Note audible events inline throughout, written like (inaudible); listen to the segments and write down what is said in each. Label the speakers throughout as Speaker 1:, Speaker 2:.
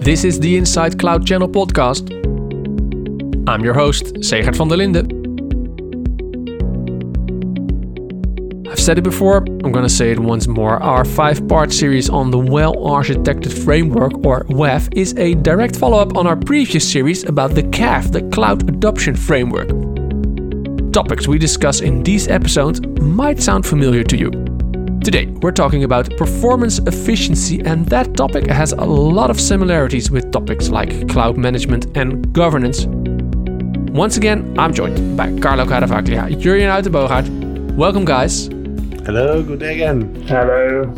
Speaker 1: This is the Inside Cloud Channel podcast. I'm your host, Segert van der Linde. I've said it before, I'm gonna say it once more. Our five part series on the Well Architected Framework, or WAF, is a direct follow up on our previous series about the CAF, the Cloud Adoption Framework. Topics we discuss in these episodes might sound familiar to you. Today, we're talking about performance efficiency, and that topic has a lot of similarities with topics like cloud management and governance. Once again, I'm joined by Carlo Caravaglia, Jurjen Uitenboogaard. Welcome, guys.
Speaker 2: Hello, good day again.
Speaker 3: Hello.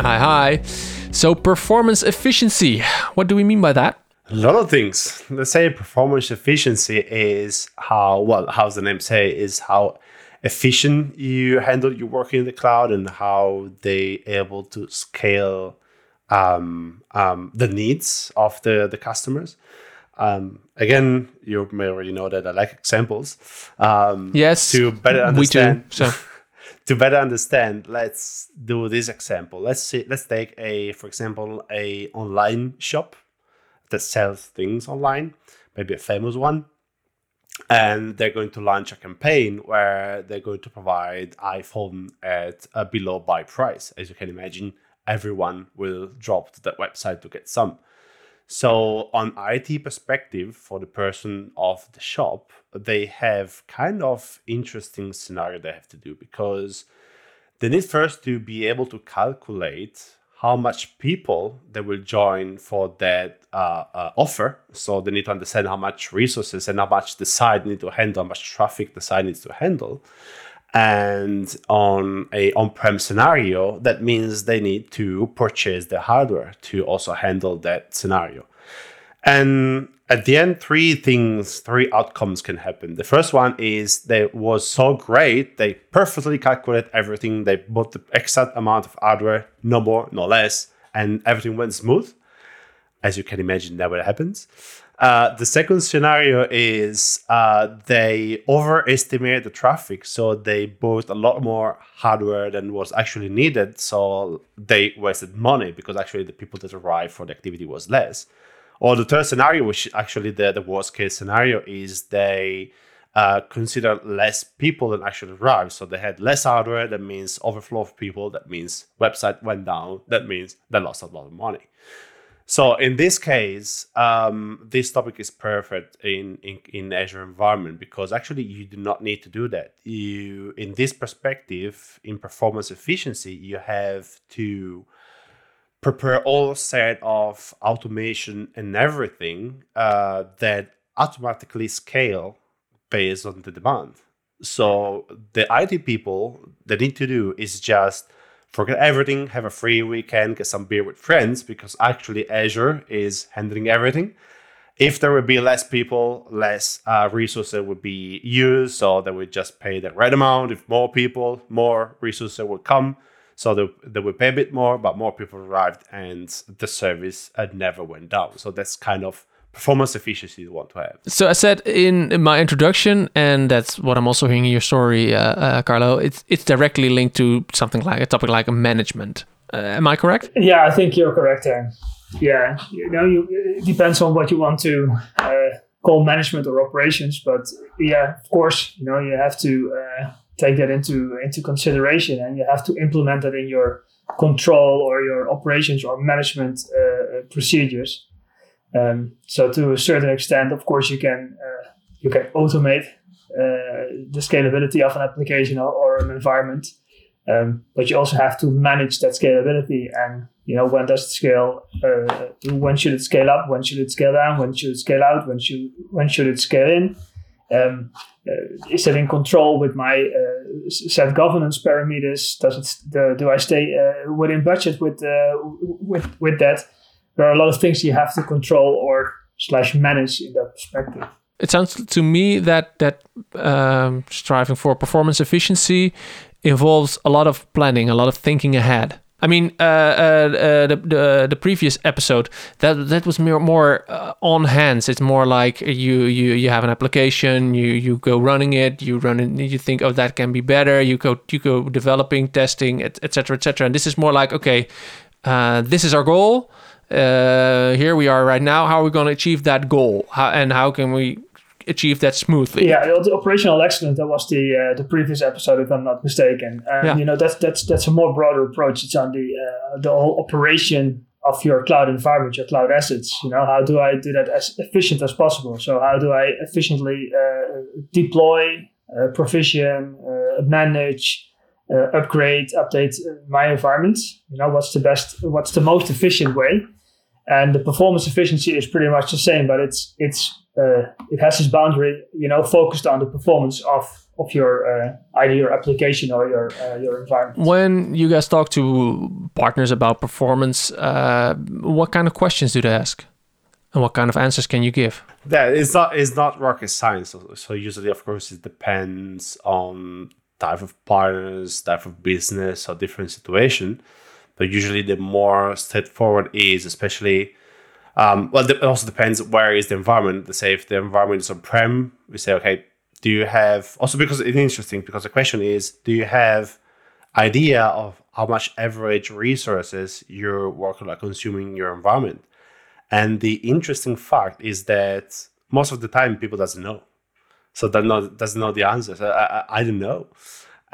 Speaker 1: Hi, hi. So, performance efficiency, what do we mean by that?
Speaker 2: A lot of things. Let's say performance efficiency is how, well, how's the name say, is how efficient you handle your work in the cloud and how they able to scale um, um, the needs of the, the customers. Um, again, you may already know that I like examples. Um,
Speaker 1: yes,
Speaker 2: to better understand.
Speaker 1: We do. So. (laughs)
Speaker 2: to better understand, let's do this example. Let's see. Let's take a, for example, a online shop that sells things online, maybe a famous one, and they're going to launch a campaign where they're going to provide iPhone at a below buy price. As you can imagine, everyone will drop to that website to get some. So, on IT perspective, for the person of the shop, they have kind of interesting scenario they have to do because they need first to be able to calculate how much people they will join for that uh, uh, offer. So they need to understand how much resources and how much the site need to handle, how much traffic the site needs to handle. And on a on-prem scenario, that means they need to purchase the hardware to also handle that scenario. And at the end, three things, three outcomes can happen. The first one is they was so great, they perfectly calculated everything. They bought the exact amount of hardware, no more, no less, and everything went smooth. As you can imagine, never happens. Uh, the second scenario is uh, they overestimate the traffic, so they bought a lot more hardware than was actually needed. So they wasted money because actually the people that arrived for the activity was less. Or the third scenario, which actually the, the worst case scenario, is they uh, consider less people than actually arrived. So they had less hardware. That means overflow of people. That means website went down. That means they lost a lot of money. So in this case, um, this topic is perfect in, in, in Azure environment because actually you do not need to do that. You in this perspective, in performance efficiency, you have to prepare all set of automation and everything uh, that automatically scale based on the demand. So the IT people they need to do is just forget everything, have a free weekend, get some beer with friends, because actually Azure is handling everything. If there would be less people, less uh, resources would be used, so they would just pay the right amount. If more people, more resources would come, so they, they would pay a bit more, but more people arrived, and the service had never went down. So that's kind of performance efficiency you want to have.
Speaker 1: So I said in, in my introduction, and that's what I'm also hearing in your story, uh, uh, Carlo. It's it's directly linked to something like a topic like management. Uh, am I correct?
Speaker 3: Yeah, I think you're correct there. Yeah, you know, you, it depends on what you want to uh, call management or operations, but yeah, of course, you know, you have to uh, take that into into consideration, and you have to implement that in your control or your operations or management uh, procedures. Um, so to a certain extent, of course, you can uh, you can automate uh, the scalability of an application or, or an environment, um, but you also have to manage that scalability. And you know when does it scale? Uh, when should it scale up? When should it scale down? When should it scale out? When should when should it scale in? Um, uh, is it in control with my uh, set governance parameters? Does it the, do I stay uh, within budget with with with that? there are a lot of things you have to control or slash manage in that perspective.
Speaker 1: It sounds to me that that um, striving for performance efficiency involves a lot of planning, a lot of thinking ahead. I mean, uh, uh, uh, the, the the previous episode that that was more more uh, on hands. It's more like you you you have an application, you you go running it, you run it, you think, oh, that can be better. You go you go developing, testing, etc. etc. And this is more like, okay, uh, this is our goal Uh, here we are right now. How are we going to achieve that goal? How, and how can we achieve that smoothly?
Speaker 3: Yeah, the operational excellence. That was the uh, the previous episode, if I'm not mistaken. And
Speaker 1: Yeah.
Speaker 3: you know, that's that's that's a more broader approach. It's on the uh, the whole operation of your cloud environment, your cloud assets. You know, how do I do that as efficient as possible? So how do I efficiently uh, deploy, uh, provision, uh, manage, uh, upgrade, update my environment? You know, what's the best, what's the most efficient way? And the performance efficiency is pretty much the same, but it's it's uh, it has this boundary, you know, focused on the performance of of your uh, either your application or your uh, your environment.
Speaker 1: When you guys talk to partners about performance, uh, what kind of questions do they ask? And what kind of answers can you give?
Speaker 2: that it's not it's not rocket science so, so usually of course it depends on type of partners type of business or different situation but usually the more straightforward is especially um, well it also depends where is the environment let's say if the environment is on-prem we say okay do you have also because it's interesting because the question is do you have idea of how much average resources your workload are consuming in your environment and the interesting fact is that most of the time people doesn't know. So they not doesn't know the answers. I, I, I don't know.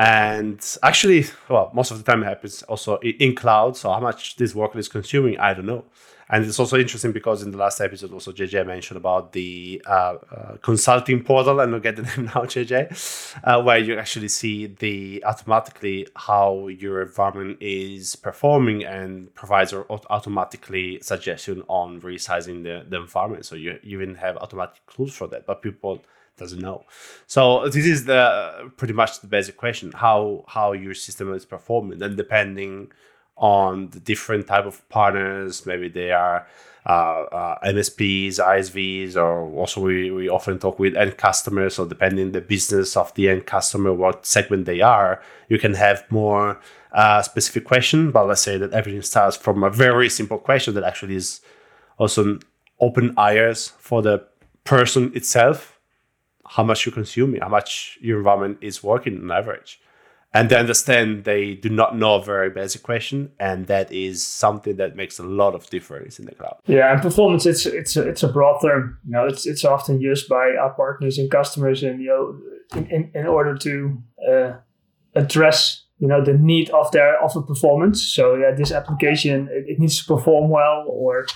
Speaker 2: And actually, well, most of the time it happens also in cloud. So how much this workload is consuming, I don't know. And it's also interesting because in the last episode, also JJ mentioned about the uh, uh, consulting portal, and I'll get the (laughs) name now, JJ, uh, where you actually see the automatically how your environment is performing and provides au- automatically suggestion on resizing the, the environment. So you even have automatic tools for that, but people doesn't know. So this is the pretty much the basic question: how how your system is performing, and depending on the different type of partners, maybe they are uh, uh, MSPs, ISVs, or also we, we often talk with end customers. So depending the business of the end customer, what segment they are, you can have more uh, specific question. But let's say that everything starts from a very simple question that actually is also open ears for the person itself how much you're consuming, how much your environment is working on average. And they understand they do not know a very basic question, and that is something that makes a lot of difference in the cloud.
Speaker 3: Yeah, and performance it's it's a, it's a broad term. You know, it's it's often used by our partners and customers, and you know, in, in, in order to uh, address you know the need of their of a performance. So yeah, this application it, it needs to perform well, or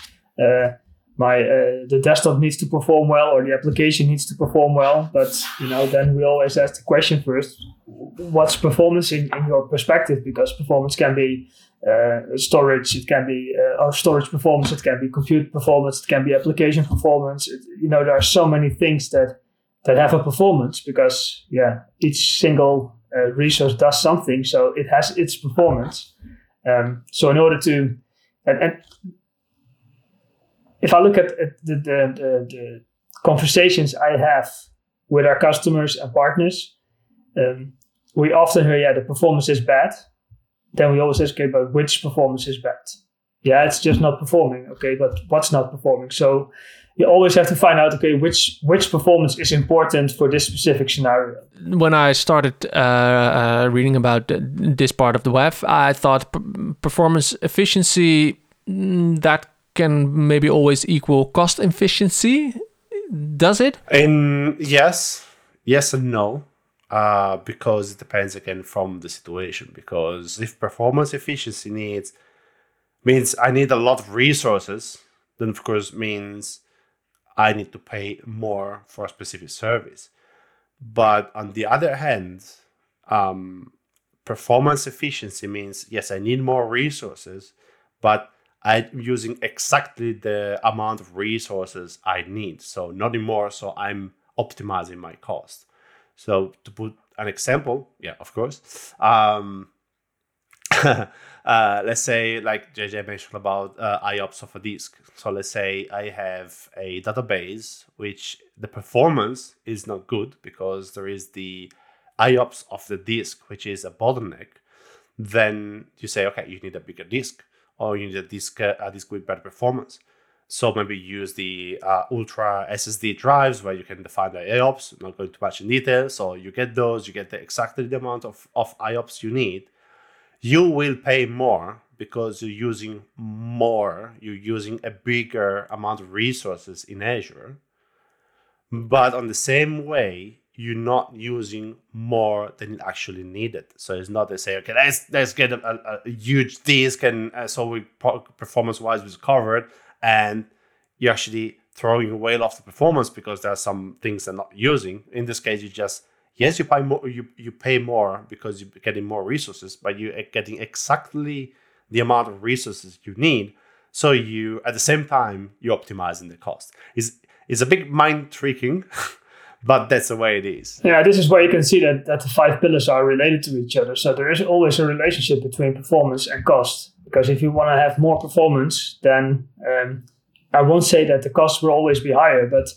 Speaker 3: uh, my uh, the desktop needs to perform well, or the application needs to perform well. But you know, then we always ask the question first: What's performance in, in your perspective? Because performance can be uh, storage, it can be uh, or storage performance, it can be compute performance, it can be application performance. It, you know, there are so many things that that have a performance because yeah, each single uh, resource does something, so it has its performance. Um, so in order to and, and if I look at, at the, the, the, the conversations I have with our customers and partners, um, we often hear, yeah, the performance is bad. Then we always ask, okay, but which performance is bad? Yeah, it's just not performing. Okay, but what's not performing? So you always have to find out, okay, which which performance is important for this specific scenario.
Speaker 1: When I started uh, uh, reading about this part of the WAF, I thought performance efficiency mm, that can maybe always equal cost efficiency. Does it?
Speaker 2: In yes, yes and no, uh, because it depends again from the situation. Because if performance efficiency needs means I need a lot of resources, then of course means I need to pay more for a specific service. But on the other hand, um, performance efficiency means yes, I need more resources, but I'm using exactly the amount of resources I need. So not more. So I'm optimizing my cost. So to put an example, yeah, of course. Um, (laughs) uh, let's say, like JJ mentioned about uh, IOPS of a disk. So let's say I have a database which the performance is not good because there is the IOPS of the disk, which is a bottleneck. Then you say, okay, you need a bigger disk, or you need a disk uh, a disk with better performance. So maybe use the uh, Ultra SSD drives where you can define the IOPS. Not going too much in detail. So you get those, you get the exactly the amount of, of IOPS you need. you will pay more because you're using more, you're using a bigger amount of resources in Azure. But on the same way, you're not using more than actually needed. So it's not to say, okay, let's let's get a, a, a huge disk and uh, so we performance wise was covered, and you're actually throwing away a lot of performance because there are some things they're not using. In this case, you just yes, you pay more, you you pay more because you're getting more resources, but you're getting exactly the amount of resources you need. So you at the same time you're optimizing the cost. Is is a big mind tricking. (laughs) but that's the way it is.
Speaker 3: Yeah, this is where you can see that, that the five pillars are related to each other. So there is always a relationship between performance and cost. Because if you want to have more performance, then um, I won't say that the cost will always be higher, but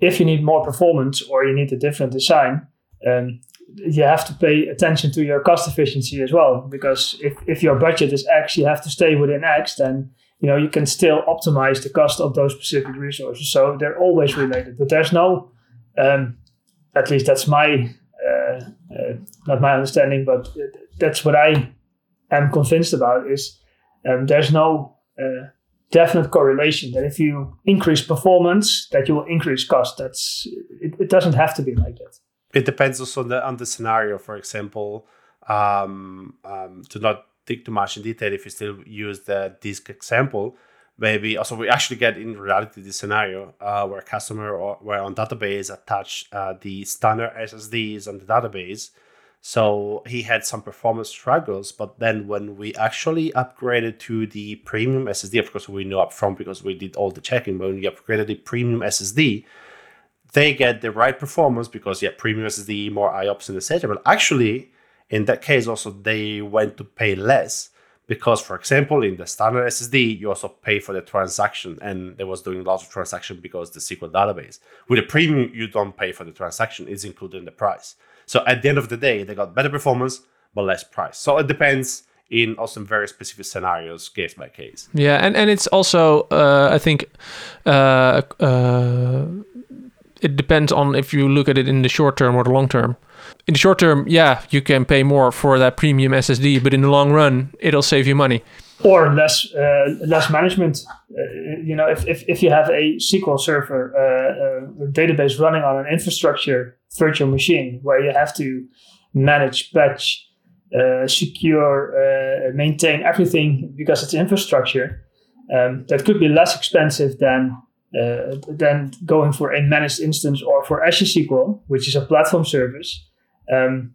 Speaker 3: if you need more performance or you need a different design, um, you have to pay attention to your cost efficiency as well. Because if, if your budget is X, you have to stay within X, then you know you can still optimize the cost of those specific resources. So they're always related. But there's no um, at least that's my uh, uh, not my understanding, but that's what I am convinced about. Is um, there's no uh, definite correlation that if you increase performance, that you will increase cost. That's it, it doesn't have to be like that.
Speaker 2: It depends also on the on the scenario. For example, um, um, to not dig too much in detail, if you still use the disk example, maybe also we actually get in reality the scenario uh, where customer or where on database attach uh, the standard ssds on the database. So he had some performance struggles but then when we actually upgraded to the premium ssd of course we knew upfront because we did all the checking but when we upgraded the premium ssd they get the right performance because yeah premium ssd more iops and etc but actually in that case also they went to pay less because for example in the standard ssd you also pay for the transaction and they was doing lots of transaction because the sql database. With a premium you don't pay for the transaction. It's included in the price. So at the end of the day they got better performance but less price. So it depends in also very specific scenarios case by case.
Speaker 1: Yeah and and it's also uh, i think uh, uh, it depends on if you look at it in the short term or the long term in the short term, yeah, you can pay more for that premium SSD, but in the long run, it'll save you money.
Speaker 3: Or less uh, less management. Uh, you know, if, if, if you have a SQL server uh, uh database running on an infrastructure virtual machine where you have to manage, patch, uh, secure, uh, maintain everything because it's infrastructure, um, that could be less expensive than uh, than going for a managed instance or for Azure SQL, which is a platform service. Um,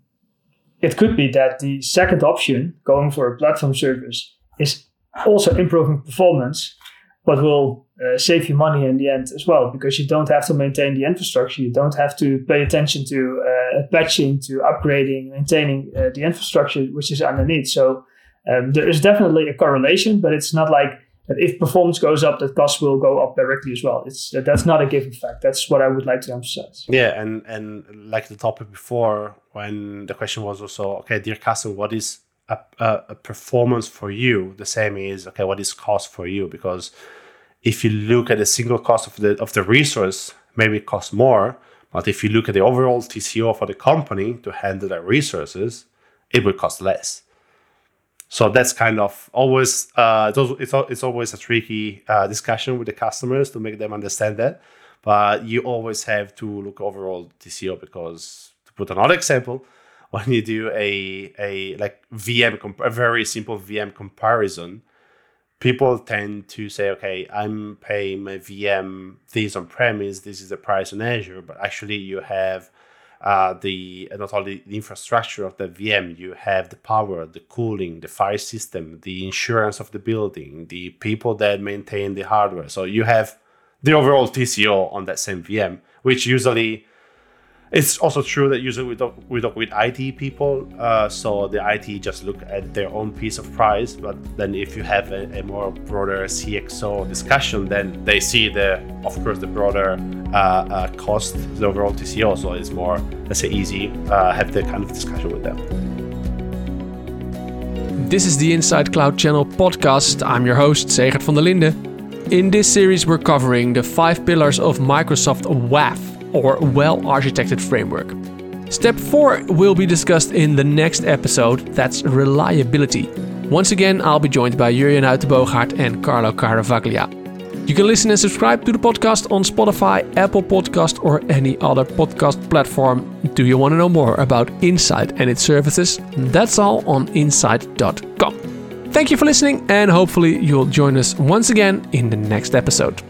Speaker 3: it could be that the second option, going for a platform service, is also improving performance, but will uh, save you money in the end as well because you don't have to maintain the infrastructure. You don't have to pay attention to uh, patching, to upgrading, maintaining uh, the infrastructure which is underneath. So um, there is definitely a correlation, but it's not like that if performance goes up, that cost will go up directly as well. It's that's not a given fact. That's what I would like to emphasize.
Speaker 2: Yeah, and and like the topic before, when the question was also okay, dear customer, what is a, a, a performance for you? The same is okay, what is cost for you? Because if you look at the single cost of the of the resource, maybe it costs more. But if you look at the overall TCO for the company to handle their resources, it will cost less. So that's kind of always uh, it's, it's always a tricky uh, discussion with the customers to make them understand that. But you always have to look overall TCO because to put another example, (laughs) when you do a a like VM comp- a very simple VM comparison, people tend to say, okay, I'm paying my VM this on premise, this is the price on Azure, but actually you have uh, the not only the infrastructure of the VM, you have the power, the cooling, the fire system, the insurance of the building, the people that maintain the hardware. So you have the overall TCO on that same VM, which usually it's also true that usually we talk, we talk with IT people, uh, so the IT just look at their own piece of price. But then if you have a, a, more broader CXO discussion, then they see the, of course, the broader uh, uh, cost, the overall TCO. So it's more, let's say, easy uh, have the kind of discussion with them.
Speaker 1: This is the Inside Cloud Channel podcast. I'm your host, Segert van der Linden. In this series, we're covering the five pillars of Microsoft WAF or well architected framework. Step 4 will be discussed in the next episode that's reliability. Once again, I'll be joined by Jurjen Uitenboogaard and Carlo Caravaglia. You can listen and subscribe to the podcast on Spotify, Apple Podcast, or any other podcast platform. Do you want to know more about Insight and its services? That's all on insight.com. Thank you for listening, and hopefully, you'll join us once again in the next episode.